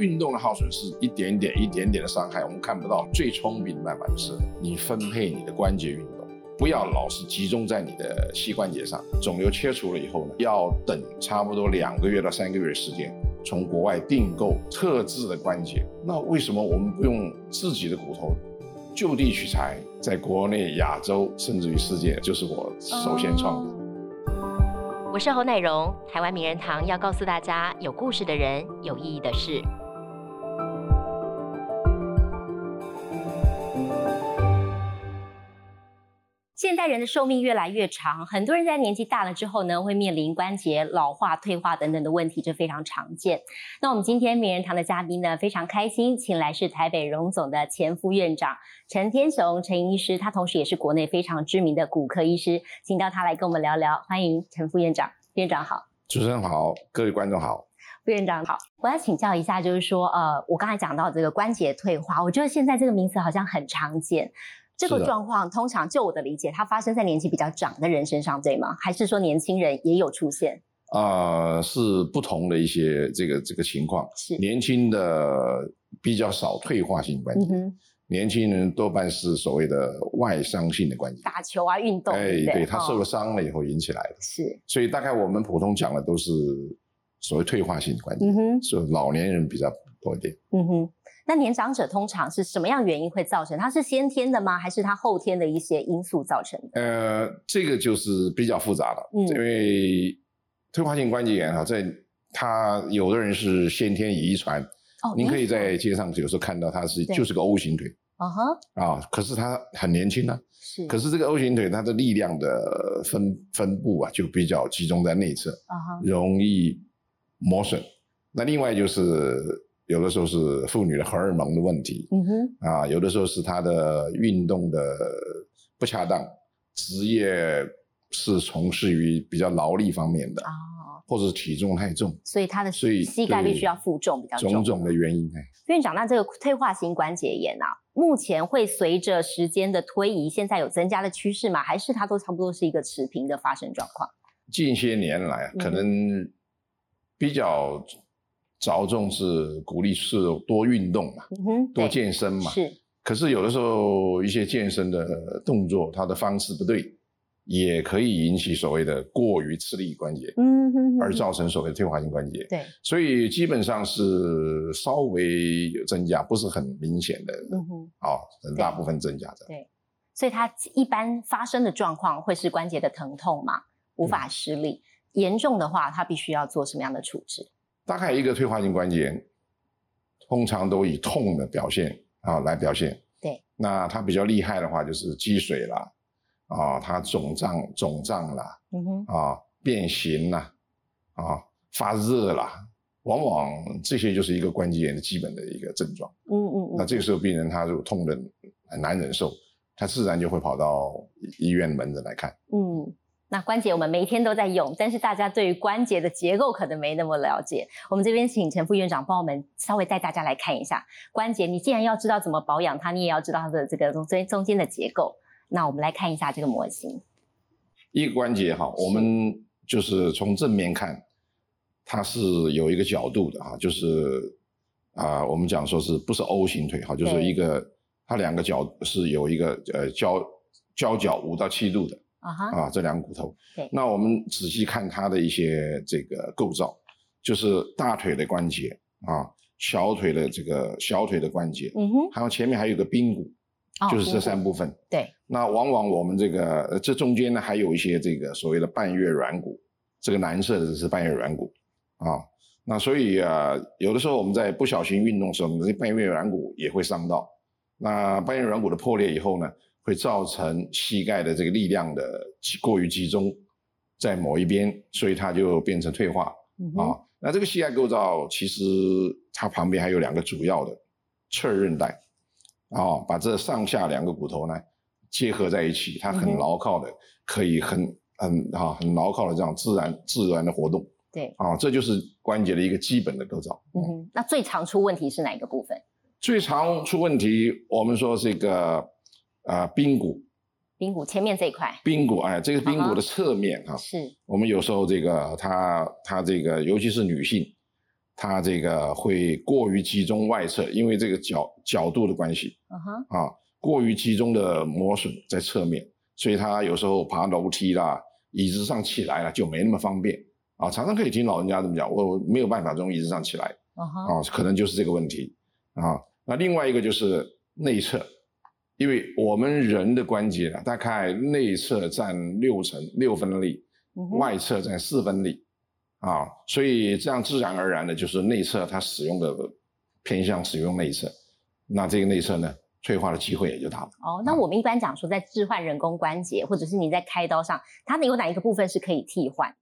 运动的耗损是一点点、一点点的伤害，我们看不到。最聪明的办法就是，你分配你的关节运动，不要老是集中在你的膝关节上。肿瘤切除了以后呢，要等差不多两个月到三个月的时间，从国外订购特制的关节。那为什么我们不用自己的骨头就地取材，在国内、亚洲甚至于世界，就是我首先创的。我是侯乃荣，台湾名人堂要告诉大家：有故事的人，有意义的事。现代人的寿命越来越长，很多人在年纪大了之后呢，会面临关节老化、退化等等的问题，这非常常见。那我们今天名人堂的嘉宾呢，非常开心，请来是台北荣总的前副院长陈天雄陈医师，他同时也是国内非常知名的骨科医师，请到他来跟我们聊聊。欢迎陈副院长，院长好，主持人好，各位观众好，副院长好。我要请教一下，就是说，呃，我刚才讲到这个关节退化，我觉得现在这个名词好像很常见。这个状况通常就我的理解，它发生在年纪比较长的人身上，对吗？还是说年轻人也有出现？啊，是不同的一些这个这个情况。是年轻的比较少退化性关节，年轻人多半是所谓的外伤性的关节，打球啊运动，哎，对他受了伤了以后引起来的。是，所以大概我们普通讲的都是所谓退化性的关节，是老年人比较多一点。嗯哼。那年长者通常是什么样原因会造成？它是先天的吗？还是他后天的一些因素造成的？呃，这个就是比较复杂了。嗯，因为退化性关节炎哈，在他有的人是先天遗传。哦，您可以在街上有时候看到他是就是个 O 型腿。啊哈。啊，可是他很年轻呢。是。可是这个 O 型腿，它的力量的分分布啊，就比较集中在内侧。啊哈。容易磨损。那另外就是。有的时候是妇女的荷尔蒙的问题，嗯哼，啊，有的时候是她的运动的不恰当，职业是从事于比较劳力方面的，啊，或者是体重太重，所以她的所以膝盖必须要负重比较重，种种的原因。院长，那这个退化型关节炎啊，目前会随着时间的推移，现在有增加的趋势吗？还是它都差不多是一个持平的发生状况？近些年来可能比较。着重是鼓励是多运动嘛，多健身嘛。是。可是有的时候一些健身的动作，它的方式不对，也可以引起所谓的过于吃力关节，嗯哼，而造成所谓的退化性关节。对。所以基本上是稍微有增加，不是很明显的。嗯哼。啊，很大部分增加的。对。所以它一般发生的状况会是关节的疼痛嘛，无法施力。严重的话，它必须要做什么样的处置？大概一个退化性关节炎，通常都以痛的表现啊来表现。对，那它比较厉害的话，就是积水啦，啊，它肿胀肿胀啦，嗯哼，啊，变形啦，啊，发热啦，往往这些就是一个关节炎的基本的一个症状。嗯嗯嗯。那这个时候病人他如果痛的很难忍受，他自然就会跑到医院门诊来看。嗯。那关节我们每一天都在用，但是大家对于关节的结构可能没那么了解。我们这边请陈副院长帮我们稍微带大家来看一下关节。你既然要知道怎么保养它，你也要知道它的这个中中间的结构。那我们来看一下这个模型。一个关节哈，我们就是从正面看，它是有一个角度的哈，就是啊，我们讲说是不是 O 型腿哈，就是一个它两个角是有一个呃交交角五到七度的。啊哈啊，这两个骨头。对，那我们仔细看它的一些这个构造，就是大腿的关节啊，小腿的这个小腿的关节，嗯哼，还有前面还有个髌骨，就是这三部分。对，那往往我们这个这中间呢，还有一些这个所谓的半月软骨，这个蓝色的是半月软骨啊。那所以啊，有的时候我们在不小心运动的时候，我们这半月软骨也会伤到。那半月软骨的破裂以后呢？会造成膝盖的这个力量的过于集中在某一边，所以它就变成退化啊。那这个膝盖构造其实它旁边还有两个主要的侧韧带啊，把这上下两个骨头呢结合在一起，它很牢靠的，可以很很啊很牢靠的这样自然自然的活动。对啊，这就是关节的一个基本的构造。嗯哼，那最常出问题是哪一个部分？最常出问题，我们说这个。啊，髌骨，髌骨前面这一块，髌骨，哎，这个髌骨的侧面哈，是我们有时候这个，它它这个，尤其是女性，她这个会过于集中外侧，因为这个角角度的关系嗯哼，啊，过于集中的磨损在侧面，所以她有时候爬楼梯啦、椅子上起来了就没那么方便啊。常常可以听老人家这么讲，我没有办法从椅子上起来啊，可能就是这个问题啊。那另外一个就是内侧，因为我们人的关节啊，大概内侧占六成六分力，外侧占四分力啊，所以这样自然而然的就是内侧它使用的偏向使用内侧，那这个内侧呢，退化的机会也就大了。哦，那我们一般讲说，在置换人工关节，或者是你在开刀上，它有哪一个部分是可以替换？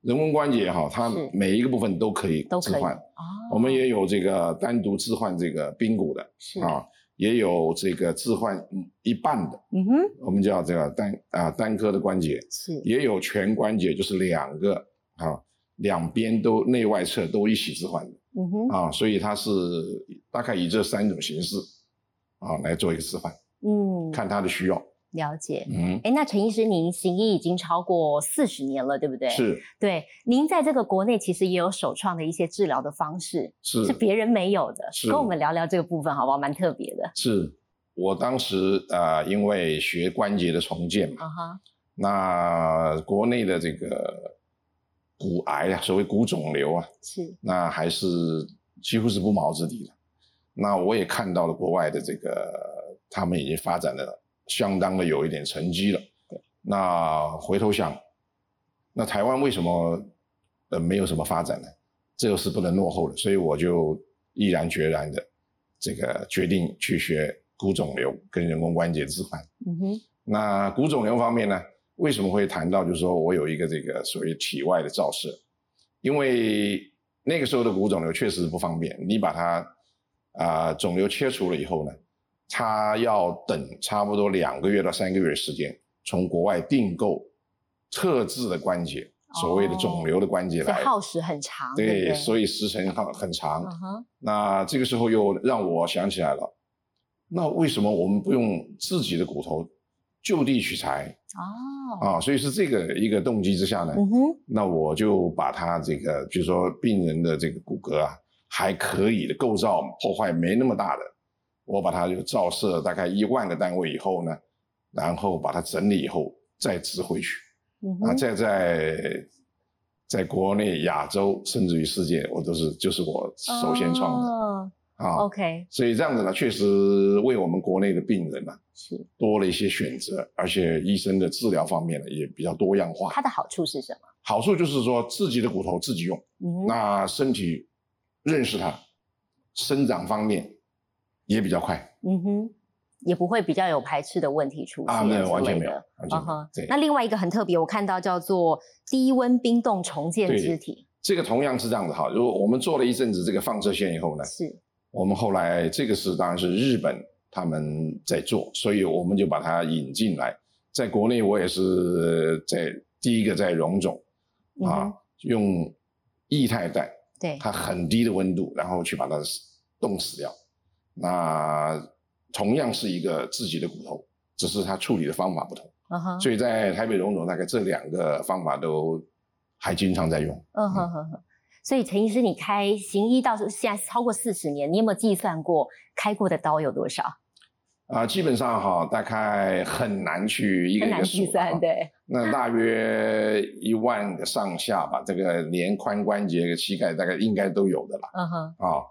人工关节哈，它每一个部分都可以置换，哦，我们也有这个单独置换这个髌骨的是，啊，也有这个置换嗯一半的，嗯哼，我们叫这个单啊单颗的关节，是，也有全关节，就是两个啊两边都内外侧都一起置换的。嗯哼，啊，所以它是大概以这三种形式啊来做一个置换，嗯，看他的需要。了解。嗯，哎，那陈医师，您行医已经超过四十年了，对不对？，是对。您在这个国内其实也有首创的一些治疗的方式，是是别人没有的，是跟我们聊聊这个部分好不好？蛮特别的。是，我当时啊、呃因为学关节的重建嘛，啊哈，那国内的这个骨癌啊，所谓骨肿瘤啊，是，那还是几乎是不毛之地的。那我也看到了国外的这个，他们已经发展的相当的有一点成绩了。对，那回头想，那台湾为什么呃没有什么发展呢？这个是不能落后的，所以我就毅然决然的这个决定去学骨肿瘤跟人工关节置换。嗯哼，那骨肿瘤方面呢，为什么会谈到就是说我有一个这个所谓体外的照射？因为那个时候的骨肿瘤确实不方便，你把它啊、肿瘤切除了以后呢，它要等差不多两个月到三个月的时间，从国外订购特制的关节，所谓的肿瘤的关节耗时很长，对？所以时程很很长。那这个时候又让我想起来了，那为什么我们不用自己的骨头就地取材哦，啊？所以是这个一个动机之下呢，那我就把他这个，比如说病人的这个骨骼啊，还可以的构造破坏没那么大的，我把它就照射大概一万个单位以后呢，然后把它整理以后再植回去啊，再在在国内、亚洲甚至于世界，我都是就是我首先创的。哦啊，OK，所以这样子呢，确实为我们国内的病人呢、是多了一些选择，而且医生的治疗方面呢也比较多样化。它的好处是什么？好处就是说自己的骨头自己用，嗯，那身体认识它，生长方面也比较快嗯哼，也不会比较有排斥的问题出现啊，没有完全没有嗯哼。对，那另外一个很特别，我看到叫做低温冰冻重建对肢体，这个同样是这样子哈。如果我们做了一阵子这个放射线以后呢，是我们后来这个是当然是日本他们在做，所以我们就把它引进来。在国内我也是在第一个在荣总啊，用液态氮，对，它很低的温度，然后去把它冻死掉。那同样是一个自己的骨头，只是它处理的方法不同。所以在台北荣总大概这两个方法都还经常在用。嗯哼哼哼。所以陈医师，你开行医到现在超过四十年，你有没有计算过开过的刀有多少？啊、基本上哈，大概很难去一个一个数计算，哈对，那大约一万个上下吧，这个连髋关节、膝盖大概应该都有的啦。嗯哼，啊、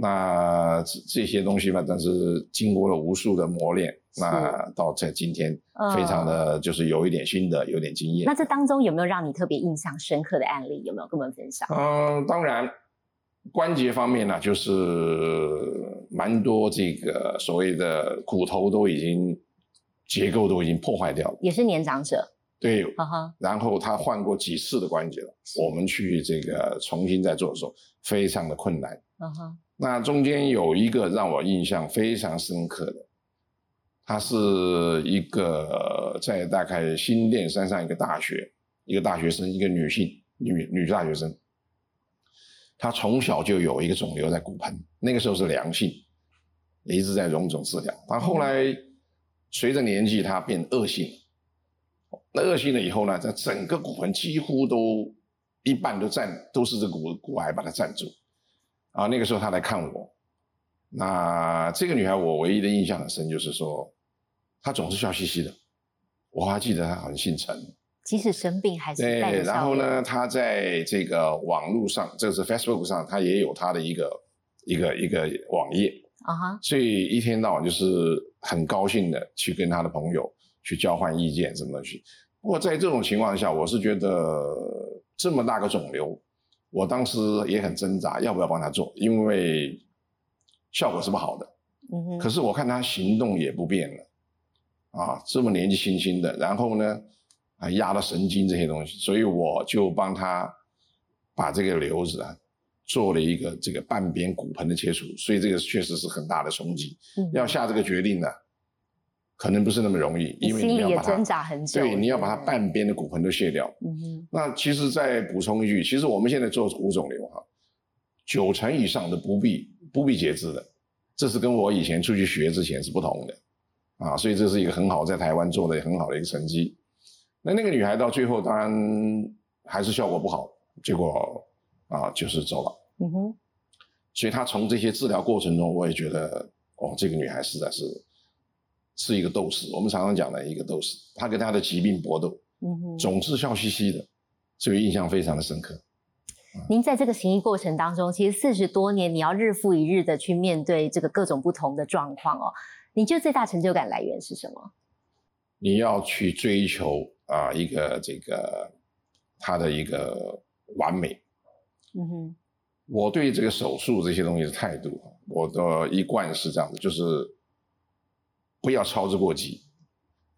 那这这些东西嘛，但是经过了无数的磨练，那到在今天嗯非常的就是有一点心得，有点经验那。这当中有没有让你特别印象深刻的案例？有没有跟我们分享？嗯，当然，关节方面呢，就是蛮多这个所谓的骨头都已经结构都已经破坏掉了。也是年长者，对，然后他换过几次的关节了，我们去这个重新再做的时候，非常的困难。嗯哼，那中间有一个让我印象非常深刻的，她是一个在大概新店山上一个大学，一个大学生，一个女性女女大学生，她从小就有一个肿瘤在骨盆，那个时候是良性，一直在溶肿治疗，但后来随着年纪，她变恶性，那恶性了以后呢，这整个骨盆几乎都一半都占都是这骨骨癌把它占住。啊，那个时候他来看我。那这个女孩我唯一的印象很深，就是说她总是笑嘻嘻的。我还记得她好像姓陈，即使生病还是对。然后呢，她在这个网络上，这个是 Facebook 上，她也有她的一个一个一个网页，啊哈，所以一天到晚就是很高兴的去跟她的朋友去交换意见什么的去。不过在这种情况下，我是觉得这么大个肿瘤，我当时也很挣扎，要不要帮他做，因为效果是不好的。嗯哼，可是我看他行动也不便了，啊，这么年纪轻轻的，然后呢，啊，压了神经这些东西，所以我就帮他把这个瘤子啊做了一个这个半边骨盆的切除，所以这个确实是很大的冲击。嗯要下这个决定呢，可能不是那么容易，因为你要把它，扎很久，对，你要把它，半边的骨盆都卸掉。嗯哼，那其实再补充一句，其实我们现在做骨肿瘤哈，九成以上的不必不必截肢的，这是跟我以前出去学之前是不同的啊，所以这是一个很好在台湾做的很好的一个成绩。那那个女孩到最后当然还是效果不好，结果啊就是走了。嗯哼，所以她从这些治疗过程中，我也觉得哦，这个女孩实在是是一个斗士。我们常常讲的一个斗士，他跟他的疾病搏斗，嗯哼。总是笑嘻嘻的，所以印象非常的深刻。您在这个行医过程当中，其实四十多年，你要日复一日的去面对这个各种不同的状况哦。你觉得最大成就感来源是什么？你要去追求啊、一个这个他的一个完美。嗯哼，我对这个手术这些东西的态度，我的一贯是这样子，就是不要操之过急。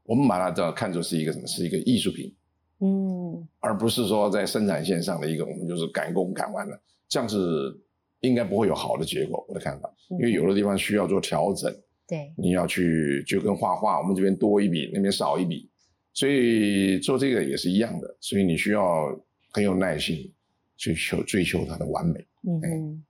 我们把它这看作是一个什么？是一个艺术品，嗯而不是说在生产线上的一个我们就是赶工赶完了，这样子应该不会有好的结果。我的看法，嗯因为有的地方需要做调整。对，你要去就跟画画，我们这边多一笔，那边少一笔，所以做这个也是一样的，所以你需要很有耐心去求追求它的完美。嗯哼。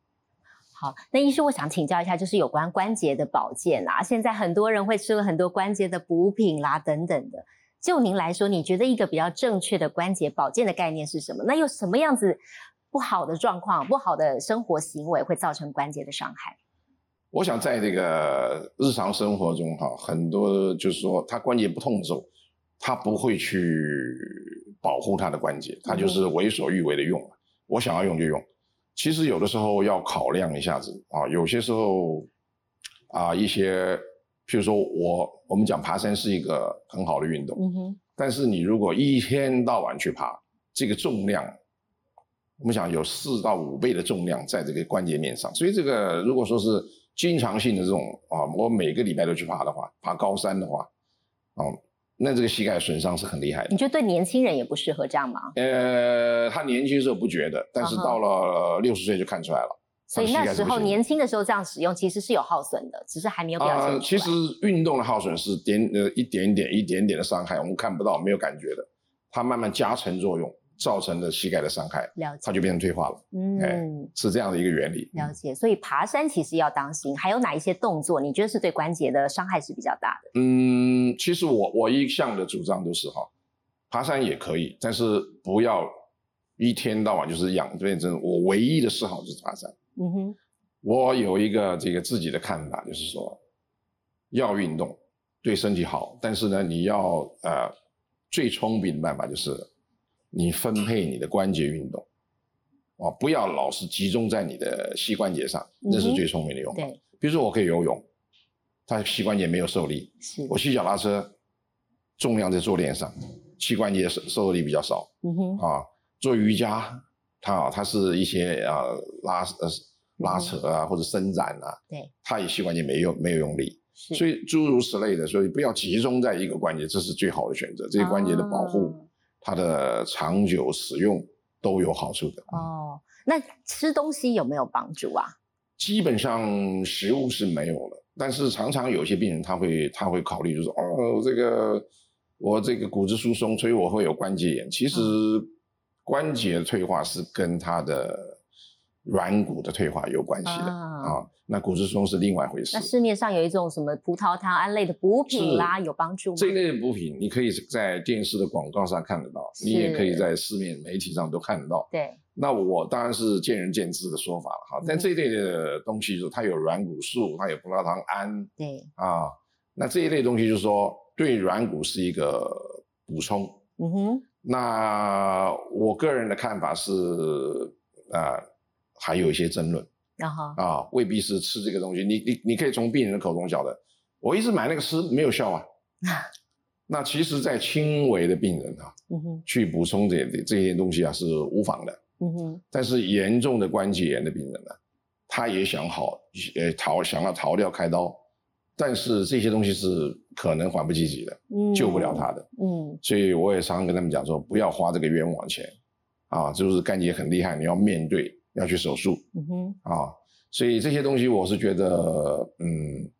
好，那医师，我想请教一下，就是有关关节的保健啦，现在很多人会吃了很多关节的补品啦，等等的。就您来说，你觉得一个比较正确的关节保健的概念是什么？那有什么样子不好的状况、不好的生活行为会造成关节的伤害？我想在这个日常生活中哈，很多就是说他关节不痛的时候，他不会去保护他的关节，他就是为所欲为的用，我想要用就用。其实有的时候要考量一下子啊，有些时候啊一些，譬如说我我们讲爬山是一个很好的运动，嗯哼，但是你如果一天到晚去爬，这个重量，我们想有四到五倍的重量在这个关节面上，所以这个如果说是经常性的这种啊，我每个礼拜都去爬的话，爬高山的话，哦、那这个膝盖损伤是很厉害的你。觉得对年轻人也不适合这样吗？呃，他年轻时候不觉得，但是到了六十岁就看出来了。所以那时候年轻的时候这样使用，其实是有耗损的，只是还没有表现出来。啊、其实运动的耗损是点呃一点点一点点的伤害，我们看不到没有感觉的，它慢慢加成作用造成的膝盖的伤害，了解，它就变成退化了，嗯，是这样的一个原理。了解。所以爬山其实要当心，还有哪一些动作你觉得是对关节的伤害是比较大的？嗯，其实我我一向的主张都是哈，爬山也可以，但是不要一天到晚就是养变成我唯一的嗜好就是爬山。嗯哼，我有一个这个自己的看法，就是说要运动对身体好，但是呢，你要呃最聪明的办法就是你分配你的关节运动哦，不要老是集中在你的膝关节上，那是最聪明的用法。对，比如说我可以游泳，它膝关节没有受力；是，我骑脚踏车，重量在坐垫上，膝关节受受力比较少。嗯哼，啊，做瑜伽，它啊，它是一些啊拉呃拉扯啊或者伸展啊，对，它也膝关节没有没有用力，是，所以诸如此类的，所以不要集中在一个关节，这是最好的选择。这些关节的保护，哦它的长久使用都有好处的。哦，那吃东西有没有帮助啊？基本上食物是没有了，但是常常有些病人他会他会考虑，就是哦，这个我这个骨质疏松，所以我会有关节炎。其实关节退化是跟他的软骨的退化有关系的啊啊。那骨质疏松是另外一回事那。市面上有一种什么葡萄糖胺类的补品啦，有帮助吗？这一类的补品，你可以在电视的广告上看得到，你也可以在市面媒体上都看得到。对，那我当然是见仁见智的说法了哈，但嗯这一类的东西就是它有软骨素，它有葡萄糖胺对，啊，那这一类东西就是说对软骨是一个补充。嗯哼，那我个人的看法是，啊、还有一些争论然后啊，未必是吃这个东西。你你你可以从病人的口中晓得，我一直买那个吃没有效啊。那其实，在轻微的病人啊，嗯哼，去补充这这些东西啊是无妨的。嗯哼，但是严重的关节炎的病人呢，他也想好，呃，逃想要逃掉开刀，但是这些东西是可能缓不济急的，嗯，救不了他的。嗯，所以我也常常跟他们讲说，不要花这个冤枉钱啊，就是肝结很厉害，你要面对，要去手术嗯哼，啊。所以这些东西我是觉得，嗯，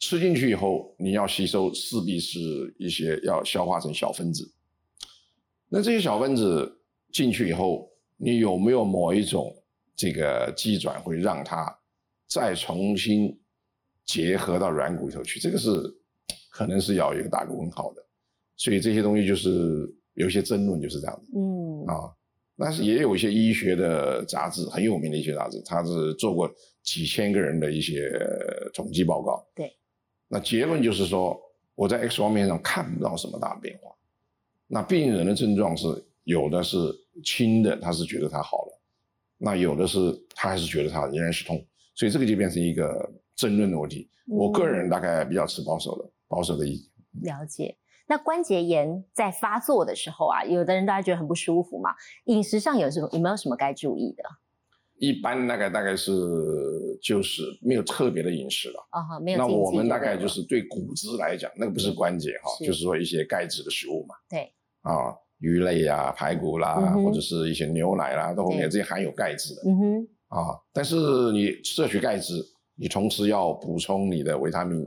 吃进去以后你要吸收，势必是一些要消化成小分子。那这些小分子进去以后，你有没有某一种这个机转会让它再重新结合到软骨里头去？这个是可能是要一个打个问号的。所以这些东西就是有一些争论，就是这样子嗯，啊。但是也有一些医学的杂志，很有名的一些杂志，它是做过几千个人的一些统计报告。对，那结论就是说，我在 X 光片上看不到什么大的变化。那病人的症状是有的是轻的，他是觉得他好了；那有的是他还是觉得他仍然是痛，所以这个就变成一个争论的问题。我个人大概比较持保守的保守的意见。了解。那关节炎在发作的时候啊，有的人大家觉得很不舒服嘛，饮食上有什么有没有什么该注意的？一般大概大概是就是没有特别的饮食了。啊哈，没有那我们大概就是对骨质来讲，那个不是关节哈，是就是说一些钙质的食物嘛。对，啊，鱼类啊、排骨啦，嗯或者是一些牛奶啦，到后面对这些含有钙质的嗯哼，啊。但是你摄取钙质，你同时要补充你的维他命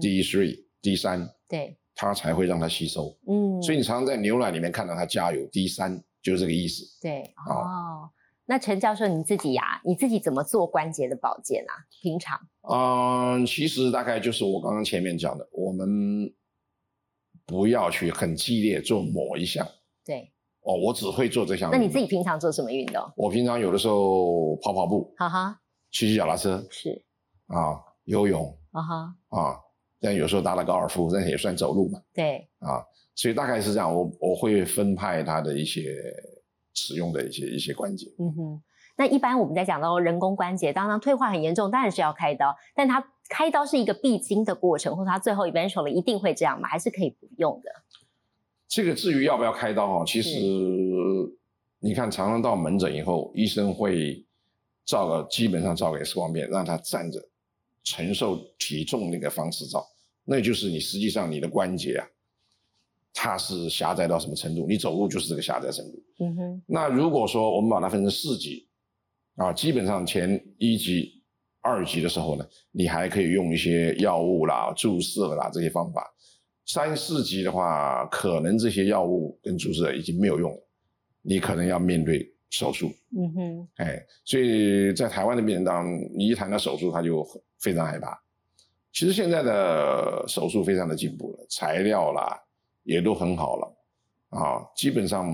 ，D three、D 三，对，它才会让它吸收。嗯，所以你常常在牛奶里面看到它加有 D 三，就是这个意思。对啊哦。那陈教授你自己呀、你自己怎么做关节的保健啊？平常嗯，其实大概就是我刚刚前面讲的，我们不要去很激烈做某一项对，哦，我只会做这项。那你自己？平常做什么运动？我平常有的时候跑跑步，哈哈，骑骑脚踏车是，啊，游泳啊哈，啊，但有时候打打高尔夫，那也算走路嘛对，啊，所以大概是这样。我我会分派他的一些使用的一些一些关节。嗯哼。那一般我们在讲到人工关节，当然退化很严重，当然是要开刀，但它开刀是一个必经的过程，或者它最后 eventually 一定会这样吗？还是可以不用的？这个至于要不要开刀哈，其实你看，常常到门诊以后，医生会照个基本上照个 X 光片，让他站着承受体重那个方式照，那就是你实际上你的关节啊，它是狭窄到什么程度？你走路就是这个狭窄程度。嗯哼，那如果说我们把它分成四级啊，基本上前一级、二级的时候呢，你还可以用一些药物啦、注射啦这些方法。三四级的话，可能这些药物跟注射已经没有用了，你可能要面对手术。嗯哼，哎，所以在台湾的病人当中，你一谈到手术，他就非常害怕。其实现在的手术非常的进步了，材料啦也都很好了啊，基本上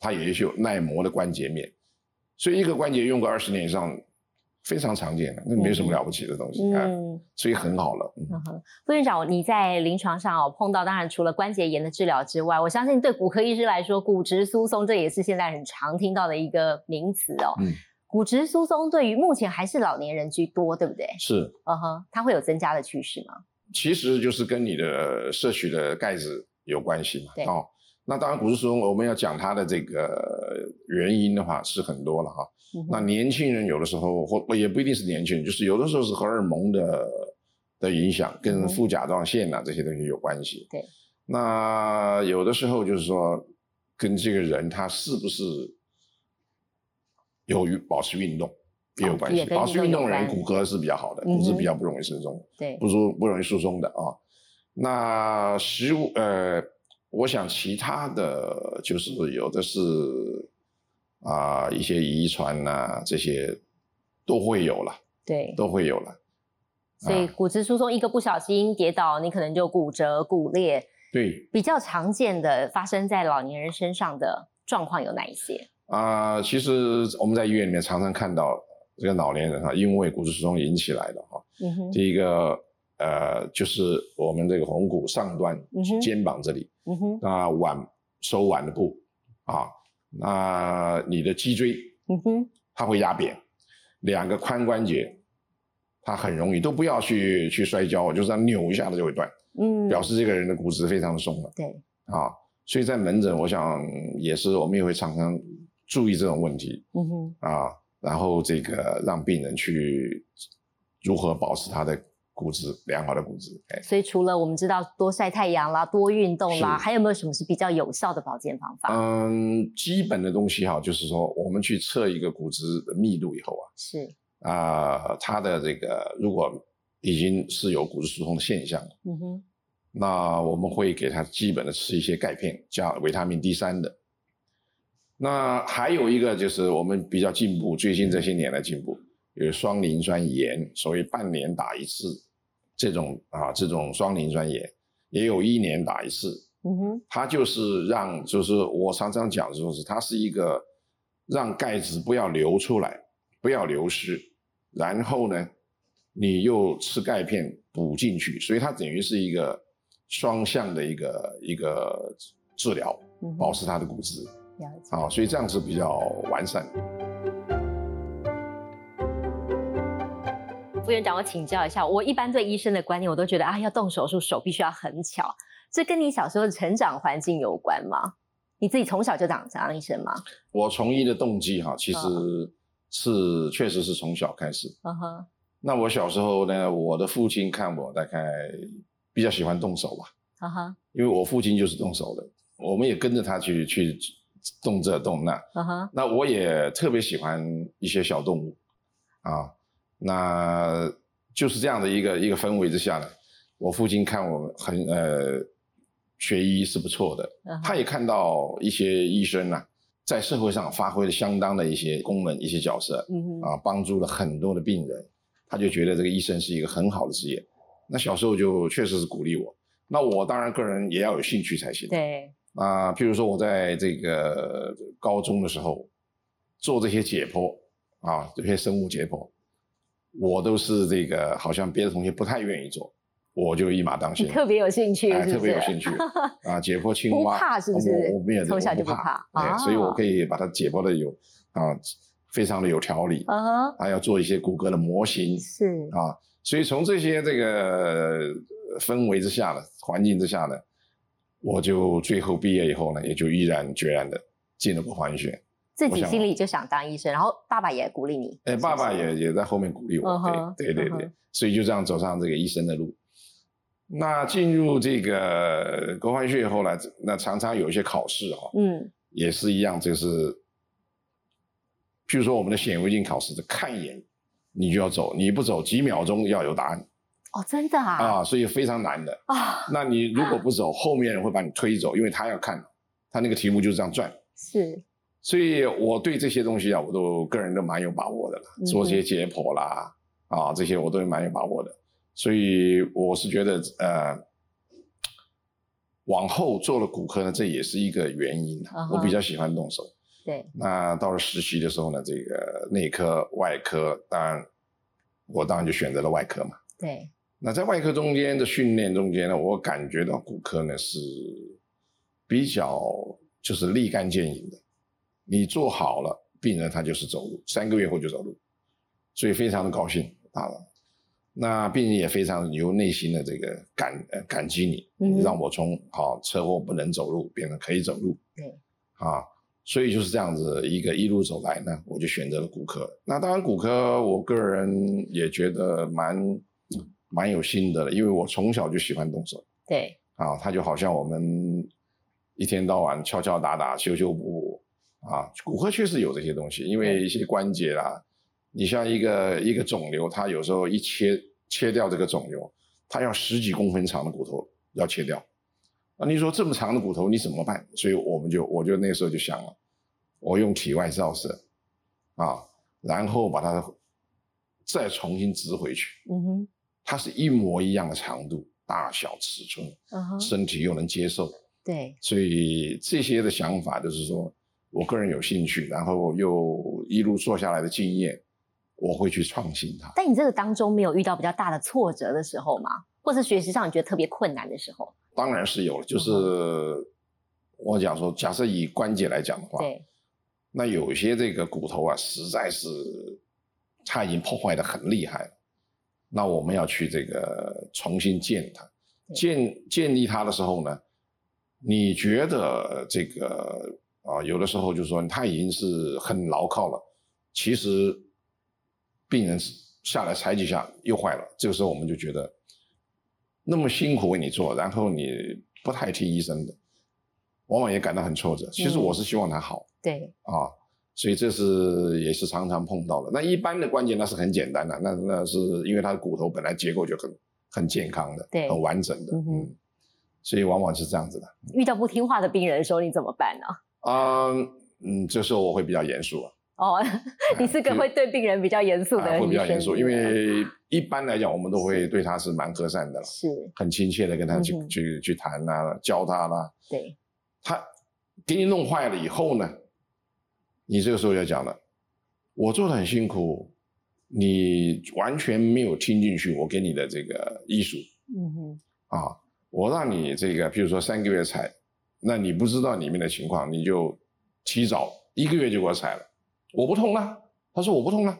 它也是有耐磨的关节面，所以一个关节用个二十年以上，非常常见的，那没什么了不起的东西啊，嗯。所以很好了。嗯嗯哼，副院长，你在临床上哦碰到，当然除了关节炎的治疗之外，我相信对骨科医师来说，骨质疏松这也是现在很常听到的一个名词哦。嗯，骨质疏松对于目前还是老年人居多，对不对？是，嗯哼，它会有增加的趋势吗？其实就是跟你的摄取的钙质有关系嘛。对哦，那当然骨质疏松，我们要讲它的这个原因的话是很多了哈。嗯那年轻人有的时候或也不一定是年轻人，就是有的时候是荷尔蒙的的影响，嗯跟副甲状腺啊这些东西有关系。对。那有的时候就是说，跟这个人他是不是有保持运动也有关系。保持运动的人骨骼是比较好的，骨质比较不容易疏松，对，不疏不容易疏松的啊。那食物呃，我想其他的就是有的是啊、一些遗传呐、这些都会有了，对，都会有了。所以啊骨质疏松一个不小心跌倒，你可能就骨折、骨裂。对比较常见的发生在老年人身上的状况有哪一些？啊、其实我们在医院里面常常看到这个老年人哈，因为骨质疏松引起来的哈，嗯哼，第一个呃就是我们这个红骨上端嗯肩膀这里，嗯哼，那腕手腕的部啊，那你的脊椎嗯哼，它会压扁，两个髋关节它很容易都不要去去摔跤，就这样扭一下它就会断，嗯，表示这个人的骨质非常的松了对，啊。所以在门诊，我想也是我们也会常常注意这种问题嗯哼，啊，然后这个让病人去如何保持他的骨质良好的骨质，哎，所以除了我们知道多晒太阳啦、多运动啦，还有没有什么是比较有效的保健方法？嗯，基本的东西哈，就是说我们去测一个骨质的密度以后啊，是，啊、它的这个如果已经是有骨质疏松的现象，嗯哼，那我们会给他基本的吃一些钙片，加维他命 D 三的。那还有一个就是我们比较进步，最近这些年的进步，有双磷酸盐，所谓半年打一次，这种啊这种双磷酸盐，也有一年打一次，嗯哼，它就是让，就是我常常讲，就是它是一个让钙质不要流出来，不要流失，然后呢，你又吃钙片补进去，所以它等于是一个双向的一个一个治疗，嗯保持它的骨质了解。啊，所以这样是比较完善。副院长，我请教一下，我一般对医生的观念，我都觉得啊，要动手术手必须要很巧，这跟你小时候的成长环境有关吗？你自己从小就当当医生吗？我从医的动机哈，其实嗯是确实是从小开始。嗯哼，那我小时候呢，我的父亲看我大概比较喜欢动手吧。嗯哼，因为我父亲就是动手的，我们也跟着他去去动这动那。那我也特别喜欢一些小动物。啊，那就是这样的一个一个氛围之下呢，我父亲看我很呃学医是不错的，他也看到一些医生啊，在社会上发挥了相当的一些功能、一些角色啊，帮助了很多的病人，他就觉得这个医生是一个很好的职业。那小时候就确实是鼓励我，那我当然个人也要有兴趣才行。对，啊，譬如说我在这个高中的时候做这些解剖啊，这些生物解剖，我都是这个好像别的同学不太愿意做，我就一马当先，你特别有兴趣，哎？特别有兴趣 啊，解剖青不蛙，怕是不是我我没有，从小就不怕哎，啊所以我可以把它解剖的有啊，非常的有条理，嗯哼，还要做一些骨骼的模型是，啊，所以从这些这个氛围之下的，环境之下呢，我就最后毕业以后呢，也就毅然决然的进了国防医学。自己心里就想当医生，然后爸爸也鼓励你。哎，爸爸也也在后面鼓励我，对对对对所以就这样走上这个医生的路。那进入这个国防医学以后呢，那常常有一些考试哈、嗯，也是一样，就是，譬如说我们的显微镜考试，看一眼你就要走，你不走几秒钟要有答案哦，真的啊，啊，所以非常难的。啊，那你如果不走，后面人会把你推走，因为他要看，他那个题目就是这样转。是，所以我对这些东西啊，我都个人都蛮有把握的啦做这些解剖啦，啊，这些我都蛮有把握的。所以我是觉得，呃，往后做了骨科呢，这也是一个原因啊。我比较喜欢动手。对，那到了实习的时候呢，这个内科、外科，当然我当然就选择了外科嘛。对，那在外科中间的训练中间呢，我感觉到骨科呢是比较就是立竿见影的，你做好了，病人他就是走路，三个月后就走路，所以非常的高兴啊。那病人也非常由内心的这个感呃感激你，嗯让我从好、车祸不能走路变成可以走路，对，啊，所以就是这样子一个一路走来呢，我就选择了骨科。那当然，骨科我个人也觉得蛮蛮有心得的，因为我从小就喜欢动手对，啊，他就好像我们一天到晚敲敲打打、修修补补啊，骨科确实有这些东西，因为一些关节啦，你像一个一个肿瘤，它有时候一切切掉这个肿瘤，它要十几公分长的骨头要切掉。那你说这么长的骨头你怎么办？所以我们就我就那时候就想了，我用体外照射啊，然后把它再重新植回去。嗯哼，它是一模一样的长度、大小、尺寸，身体又能接受，对，所以这些的想法就是说我个人有兴趣，然后又一路做下来的经验，我会去创新它。但你这个当中没有遇到比较大的挫折的时候吗？或是学习上你觉得特别困难的时候？当然是有了，就是我讲说，假设以关节来讲的话，对，那有些这个骨头啊，实在是它已经破坏的很厉害了，那我们要去这个重新建它，建建立它的时候呢，你觉得这个啊，有的时候就是说它已经是很牢靠了，其实病人下来踩几下又坏了，这个时候我们就觉得那么辛苦为你做，然后你不太听医生的，往往也感到很挫折。其实嗯我是希望他好。对，啊，所以这是也是常常碰到的。那一般的关节那是很简单的，那那是因为它的骨头本来结构就很很健康的，对很完整的，嗯所以往往是这样子的。遇到不听话的病人的时候，你怎么办呢？啊、嗯，这时候我会比较严肃啊，哦，你是个就会对病人比较严肃的啊医生，会比较严肃，因为一般来讲我们都会对他是蛮和善的了，是很亲切的跟他去、嗯去去谈啊，教他啦。对，他给你弄坏了以后呢，你这个时候要讲了，我做的很辛苦，你完全没有听进去我给你的这个医术嗯哼，啊，我让你这个，比如说三个月采，那你不知道里面的情况，你就提早一个月就给我采了，我不痛了，他说我不痛了，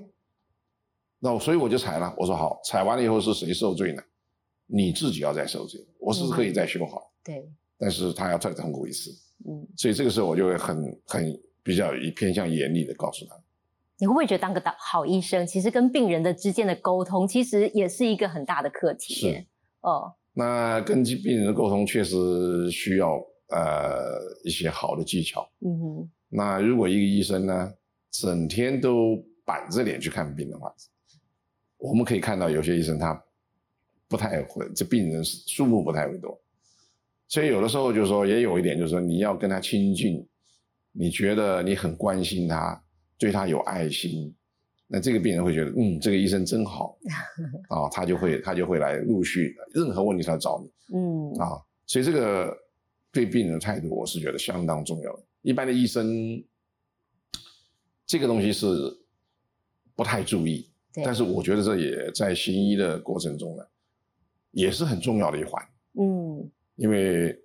那我所以我就采了，我说好，采完了以后是谁受罪呢？你自己要再受罪，我是可以再修好，对，但是他要再痛苦一次。嗯，所以这个时候我就会很很比较以偏向严厉的告诉他，你会不会觉得当个当好医生，其实跟病人的之间的沟通，其实也是一个很大的课题是？哦，那跟病人的沟通确实需要呃一些好的技巧。嗯哼，那如果一个医生呢，整天都板着脸去看病的话，我们可以看到有些医生他不太会，这病人数目不太会多，所以有的时候就是说也有一点就是说你要跟他亲近，你觉得你很关心他，对他有爱心，那这个病人会觉得嗯这个医生真好 啊，他就会他就会来陆续任何问题他找你。嗯，啊，所以这个对病人的态度，我是觉得相当重要的。一般的医生，这个东西是不太注意，但是我觉得这也在行医的过程中呢，也是很重要的一环，嗯，因为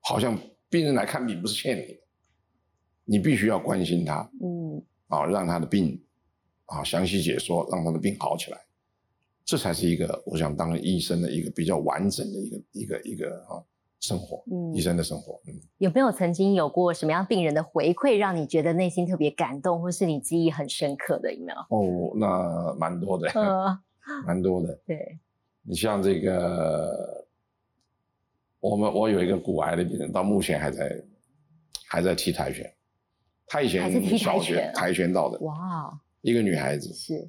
好像病人来看病不是欠你的，你必须要关心他嗯，啊，让他的病啊详细解说，让他的病好起来，这才是一个我想当医生的一个比较完整的一个一个一个啊生活，嗯医生的生活，嗯。有没有曾经有过什么样病人的回馈，让你觉得内心特别感动，或是你记忆很深刻的？有没有？哦，那蛮多的，呃，蛮多的。对，你像这个，我们我有一个骨癌的病人，到目前还在还在踢跆拳。她以还是踢跆前小学拳啊跆拳道的哇，一个女孩子，是，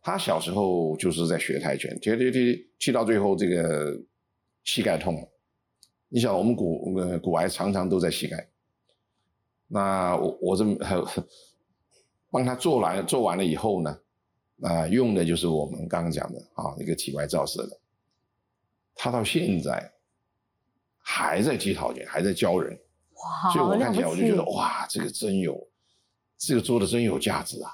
她小时候就是在学跆拳，踢踢踢踢到最后，这个膝盖痛了。你想，我们骨呃骨癌常常都在膝盖。那我我这么帮她 做完做完了以后呢，啊、用的就是我们刚刚讲的啊一个体外照射的。她到现在还在踢跆拳，还在教人，哇，所以我看起来我就觉得哇，这个真有，这个做的真有价值啊！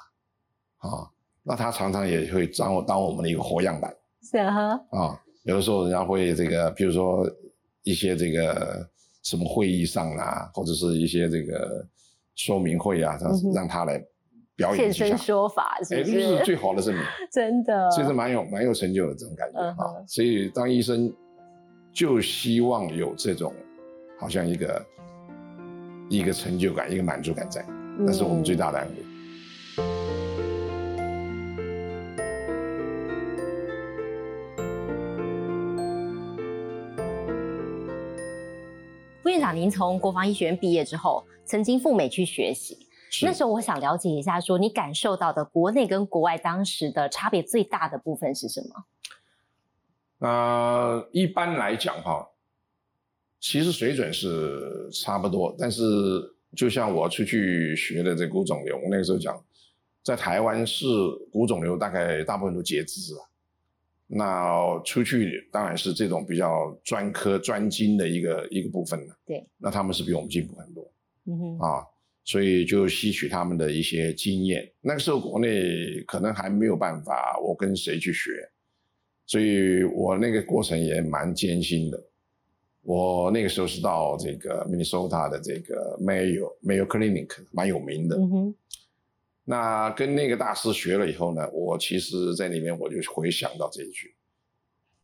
啊，那他常常也会当我当我们的一个活样板是哈，啊。有的时候人家会这个，比如说一些这个什么会议上啊，或者是一些这个说明会啊，让嗯让他来表演现身，说法是哎，不这是是？最好的证明，真的，这是蛮有蛮有成就的这种感觉嗯哼啊。所以当医生就希望有这种好像一个一个成就感、一个满足感在，那是我们最嗯大的安慰。副院长，您从国防医学院毕业之后，曾经赴美去学习。那时候我想了解一下，说你感受到的国内跟国外当时的差别最大的部分是什么？呃，一般来讲哈，其实水准是差不多，但是就像我出去学的这骨肿瘤，那个时候讲，在台湾是骨肿瘤大概大部分都截肢了。那出去当然是这种比较专科专精的一个一个部分了。对，那他们是比我们进步很多。嗯哼，啊，所以就吸取他们的一些经验。那个时候国内可能还没有办法，我跟谁去学，所以我那个过程也蛮艰辛的。我那个时候是到这个 Minnesota 的这个 Mayo Mayo Clinic，蛮有名的。嗯哼，那跟那个大师学了以后呢，我其实在里面我就回想到这一句：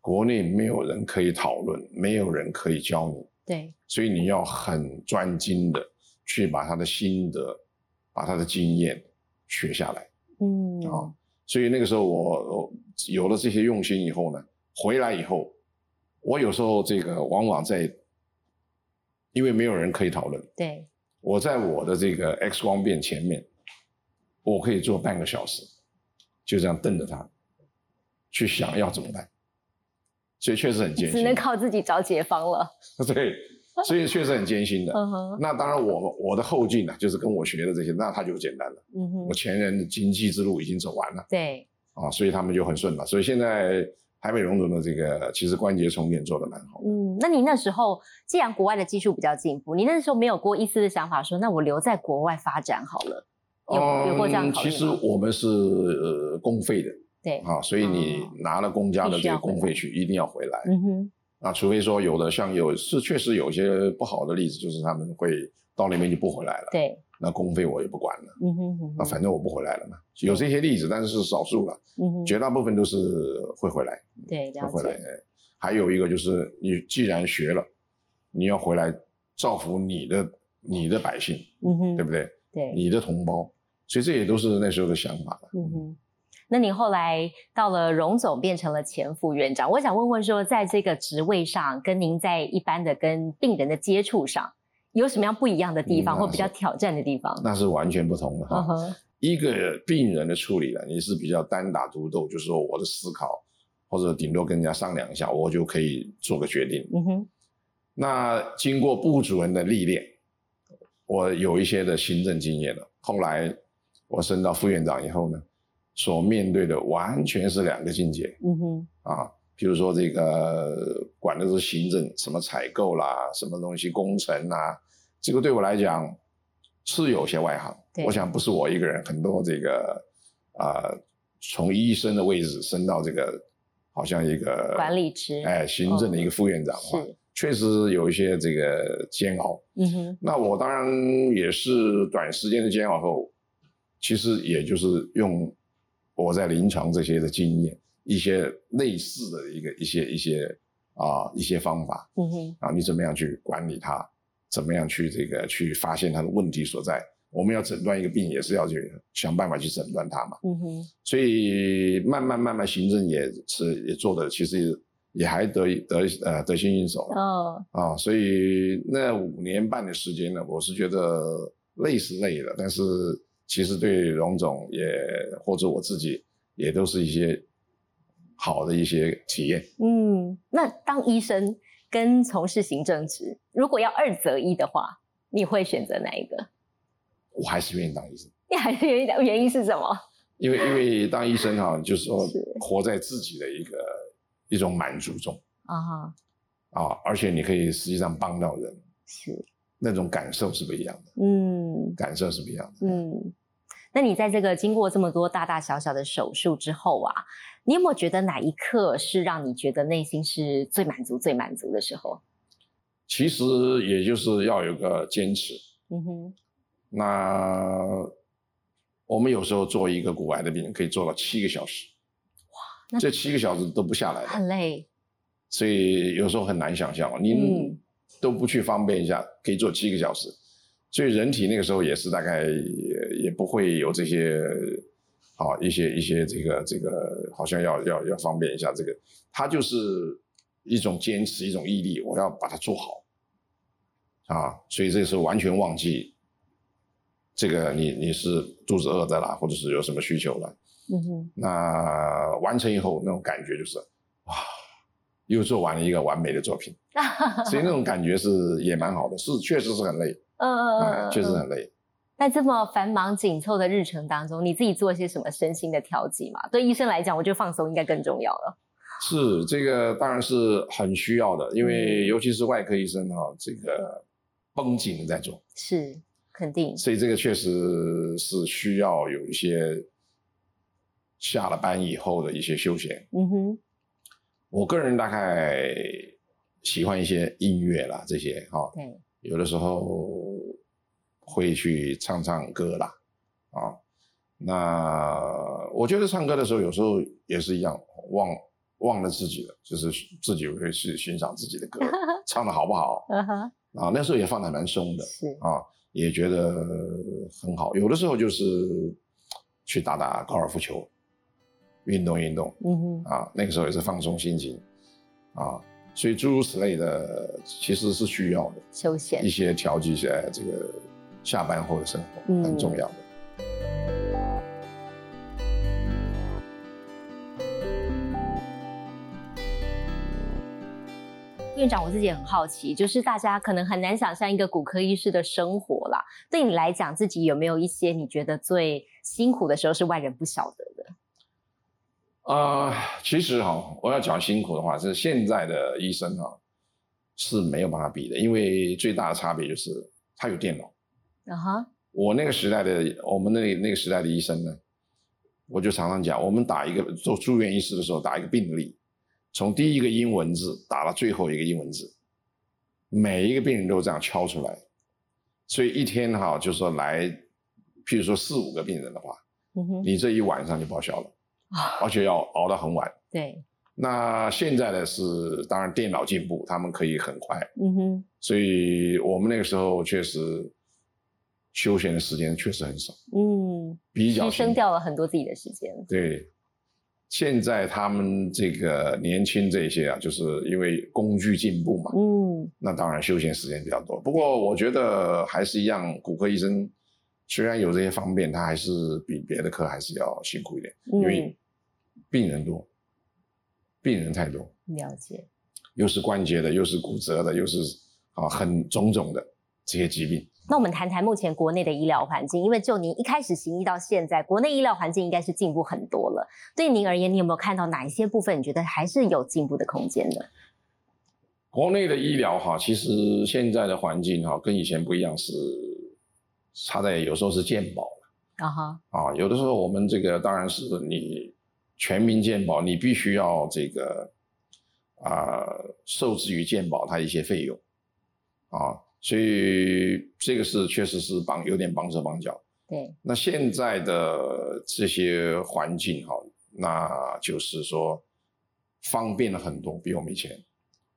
国内没有人可以讨论，没有人可以教你，对，所以你要很专精的去把他的心得、把他的经验学下来嗯，啊。所以那个时候我我有了这些用心以后呢，回来以后，我有时候这个往往在，因为没有人可以讨论，对，我在我的这个 X 光片前面，我可以坐半个小时，就这样瞪着它，去想要怎么办。所以确实很艰辛，只能靠自己找解方了。对，所以确实很艰辛的。那当然我，我的后进呢，就是跟我学的这些，那他就简单了。嗯哼我，前人的经济之路已经走完了对，啊，所以他们就很顺了。所以现在台北荣总的这个其实关节重建做的蛮好的。嗯，那你那时候既然国外的技术比较进步，你那时候没有过一丝的想法说，那我留在国外发展好了，有有过这样其实我们是呃公费的对，啊，所以你哦拿了公家的这个公费去，一定要回来。嗯哼，啊，除非说有的像有是确实有些不好的例子，就是他们会到那边就不回来了。对，那公费我也不管了，嗯哼那反正我不回来了嘛。有这些例子，但是是少数了，嗯哼，绝大部分都是会回来，对，了会回来。还有一个就是，你既然学了，你要回来造福你的你的百姓，嗯哼，对不对？对，你的同胞，所以这也都是那时候的想法了。嗯哼，那你后来到了荣总，变成了前副院长。我想问问说，在这个职位上，跟您在一般的跟病人的接触上，有什么样不一样的地方，嗯或比较挑战的地方？那是完全不同的哈。一个病人的处理呢，你是比较单打独斗，就是说我的思考，或者顶多跟人家商量一下，我就可以做个决定。嗯哼，那经过部主任的历练，我有一些的行政经验了。后来我升到副院长以后呢，所面对的完全是两个境界嗯哼，啊。譬如说这个管的是行政，什么采购啦，什么东西工程啦，这个对我来讲是有些外行。对我想不是我一个人，很多这个啊、从医生的位置升到这个好像一个管理职哎，行政的一个副院长确实有一些这个煎熬。嗯哼，那我当然也是短时间的煎熬后，其实也就是用我在临床这些的经验，一些类似的一个一些一些啊一些方法嗯哼，啊，你怎么样去管理它，怎么样去这个去发现它的问题所在。我们要诊断一个病，也是要去想办法去诊断它嘛。嗯哼，所以慢慢慢慢，行政也是也做的，其实也还得得呃得心应手了。哦，啊，所以那五年半的时间呢，我是觉得累是累了，但是其实对荣总也或者我自己也都是一些好的一些体验。嗯，那当医生跟从事行政职，如果要二择一的话，你会选择哪一个？我还是愿意当医生，你还是原因原因是什么？因为因为当医生哈、就是说活在自己的一个一种满足中啊哈，啊，而且你可以实际上帮到人，是，那种感受是不一样的，嗯感受是不一样的。嗯。那你在这个经过这么多大大小小的手术之后啊，你有没有觉得哪一刻是让你觉得内心是最满足、最满足的时候？其实也就是要有个坚持。嗯哼，那我们有时候做一个骨癌的病人可以做到七个小时，那这七个小时都不下来，很累，所以有时候很难想象哦，你嗯都不去方便一下，可以做七个小时，所以人体那个时候也是大概也也不会有这些，好一些一些这个这个好像要要要方便一下这个，他就是一种坚持，一种毅力，我要把它做好，啊，所以这个时候完全忘记。这个你你是肚子饿的啦，或者是有什么需求了，嗯哼，那完成以后那种感觉就是，哇，又做完了一个完美的作品，所以那种感觉是也蛮好的，是确实是很累，嗯嗯嗯，确实很累。在这么繁忙紧凑的日程当中，你自己做一些什么身心的调剂嘛？对医生来讲，我觉得放松应该更重要了。是这个当然是很需要的，因为尤其是外科医生哈，这个绷紧的在做，是肯定。所以这个确实是需要有一些下了班以后的一些休闲。嗯哼，我个人大概喜欢一些音乐啦，这些哈，对，有的时候会去唱唱歌啦，啊，那我觉得唱歌的时候有时候也是一样，忘忘了自己了，就是自己会去欣赏自己的歌，唱的好不好啊？那时候也放的蛮松的是，啊，也觉得很好。有的时候就是去打打高尔夫球，运动运动嗯哼，啊，那个时候也是放松心情啊，所以诸如此类的其实是需要的休闲一。些调剂一下这个下班后的生活，嗯很重要的。院长，我自己也很好奇，就是大家可能很难想象一个骨科医师的生活啦。对你来讲，自己有没有一些你觉得最辛苦的时候是外人不晓得的？啊、其实哈、我要讲辛苦的话，是现在的医生哈、是没有办法比的，因为最大的差别就是他有电脑。啊哈，我那个时代的，我们那那个时代的医生呢，我就常常讲，我们打一个做住院医师的时候，打一个病历，从第一个英文字打到最后一个英文字，每一个病人都这样敲出来，所以一天哈、就说来，譬如说四五个病人的话，嗯哼，你这一晚上就报销了，啊，而且要熬到很晚。对，那现在呢是，当然电脑进步，他们可以很快，嗯哼，所以我们那个时候确实休闲的时间确实很少，嗯，比较牺牲掉了很多自己的时间。对，现在他们这个年轻这些啊，就是因为工具进步嘛，嗯，那当然休闲时间比较多。不过我觉得还是一样，骨科医生虽然有这些方便，他还是比别的科还是要辛苦一点，因为病人多，病人太多，了解。又是关节的，又是骨折的，又是啊很种种的这些疾病。那我们谈谈目前国内的医疗环境，因为就您一开始行医到现在，国内医疗环境应该是进步很多了。对您而言，你有没有看到哪一些部分你觉得还是有进步的空间的？国内的医疗哈，其实现在的环境哈跟以前不一样，是差在有时候是健保啊哈，啊，有的时候我们这个当然是你全民健保，你必须要这个啊、受制于健保它一些费用啊，所以这个是确实是绑有点绑手绑脚。对，那现在的这些环境哈，那就是说方便了很多，比我们以前。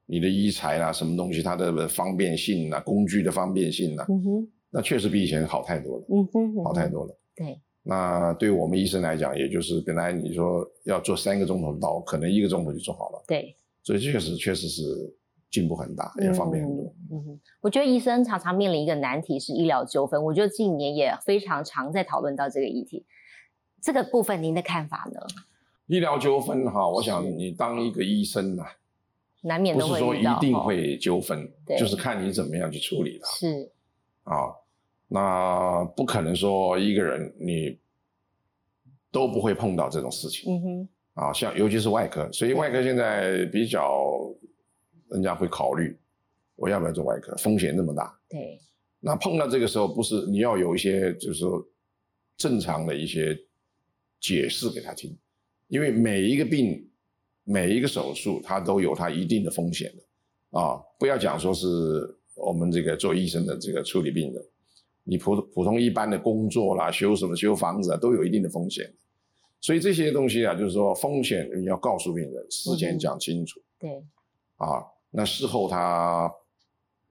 你的医材啦，什么东西，它的方便性啊，工具的方便性啊，嗯哼，那确实比以前好太多了，嗯哼，嗯哼好太。多了。对，那对我们医生来讲，也就是本来你说要做三个钟头的刀，可能一个钟头就做好了，对，所以确实确实是进步很大，也方便很多。嗯哼，我觉得医生常常面临一个难题是医疗纠纷，我觉得近年也非常常在讨论到这个议题。这个部分您的看法呢？医疗纠纷哈，我想你当一个医生呐、难免不是说一定会纠纷对，就是看你怎么样去处理它是，啊。那不可能说一个人你都不会碰到这种事情嗯哼，啊，像尤其是外科，所以外科现在比较人家会考虑我要不要做外科，风险那么大。对，那碰到这个时候，不是你要有一些就是说正常的一些解释给他听，因为每一个病、每一个手术，它都有它一定的风险的啊。不要讲说是我们这个做医生的这个处理病人，你普普通一般的工作啦、修什么修房子啊，都有一定的风险。所以这些东西啊，就是说风险你要告诉病人，事前讲清楚。对，啊，那事后他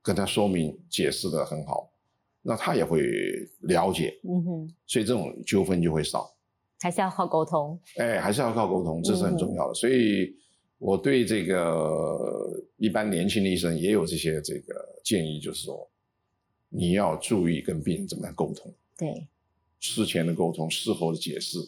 跟他说明解释的很好，那他也会了解，嗯哼，所以这种纠纷就会少。还是要靠沟通。哎，还是要靠沟通，这是很重要的。所以我对这个一般年轻的医生也有这些这个建议，就是说你要注意跟病人怎么样沟通，对，事前的沟通，事后的解释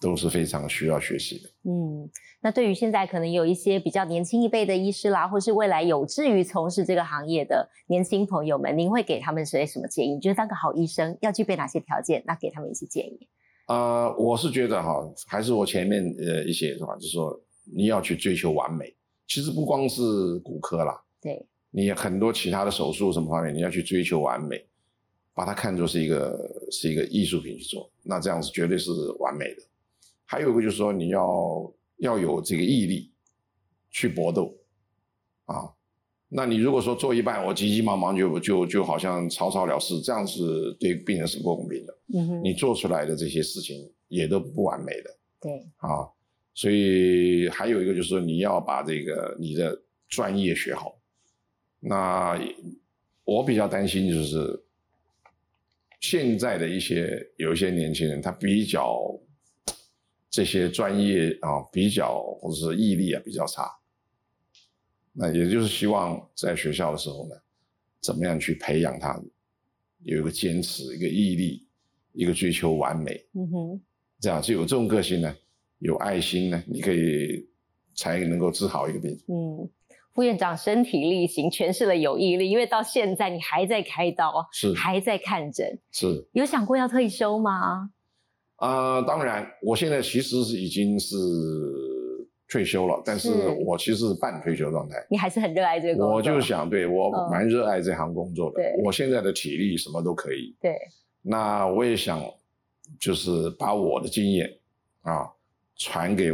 都是非常需要学习的。嗯，那对于现在可能有一些比较年轻一辈的医师啦，或是未来有志于从事这个行业的年轻朋友们，您会给他们些什么建议？你觉得当个好医生要具备哪些条件？那给他们一些建议。呃，我是觉得哈，还是我前面呃一些是吧，就是说你要去追求完美。其实不光是骨科啦，对，你很多其他的手术什么方面，你要去追求完美，把它看作是一个是一个艺术品去做，那这样子绝对是完美的。还有一个就是说，你要要有这个毅力去搏斗啊。那你如果说做一半，我急急忙忙就就就好像草草了事，这样是对病人是不公平的。嗯哼，你做出来的这些事情也都不完美的对，啊。所以还有一个就是说，你要把这个你的专业学好。那我比较担心就是现在的一些有一些年轻人，他比较这些专业啊比较或者是毅力啊比较差。那也就是希望在学校的时候呢，怎么样去培养他有一个坚持、一个毅力、一个追求完美，嗯哼，这样就有这种个性呢，有爱心呢，你可以才能够治好一个病。嗯，副院长身体力行，诠释了有毅力，因为到现在你还在开刀，是还在看诊，是有想过要退休吗？啊、当然，我现在其实是已经是退休了，但是是我其实是半退休状态。你还是很热爱这个工作，我就想，对我嗯蛮热爱这行工作的。对我现在的体力什么都可以，对，那我也想，就是把我的经验啊传给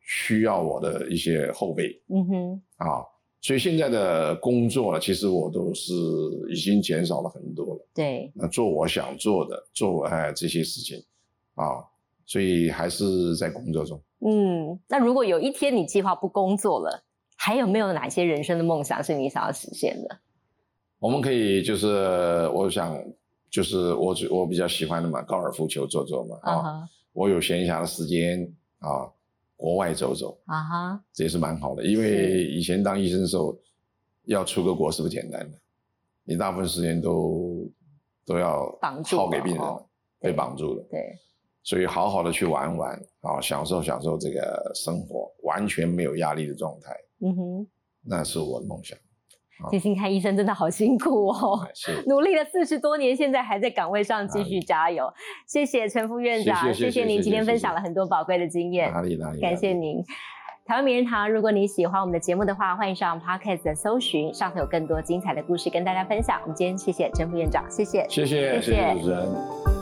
需要我的一些后辈嗯哼，啊。所以现在的工作呢，其实我都是已经减少了很多了。对，那做我想做的，做哎这些事情啊，所以还是在工作中。嗯，那如果有一天你计划不工作了，还有没有哪些人生的梦想是你想要实现的？我们可以就是，我想就是我我比较喜欢的嘛，高尔夫球做做嘛啊。我有闲暇的时间啊，国外走走，啊哈，这也是蛮好的。因为以前当医生的时候，要出个国是不简单的，你大部分时间都都要绑住耗给病人被绑住了。对，所以好好的去玩玩啊，享受享受这个生活，完全没有压力的状态，嗯哼，那是我的梦想。星星看医生真的好辛苦哦。努力了四十多年，现在还在岗位上继续加油。谢谢陈副院长，谢谢您今天分享了很多宝贵的经验，哪里哪里，感谢您。台湾名人堂，如果你喜欢我们的节目的话，欢迎上 Podcast 的搜寻，上头有更多精彩的故事跟大家分享。我们今天谢谢陈副院长，谢谢，谢谢谢谢谢谢主持人。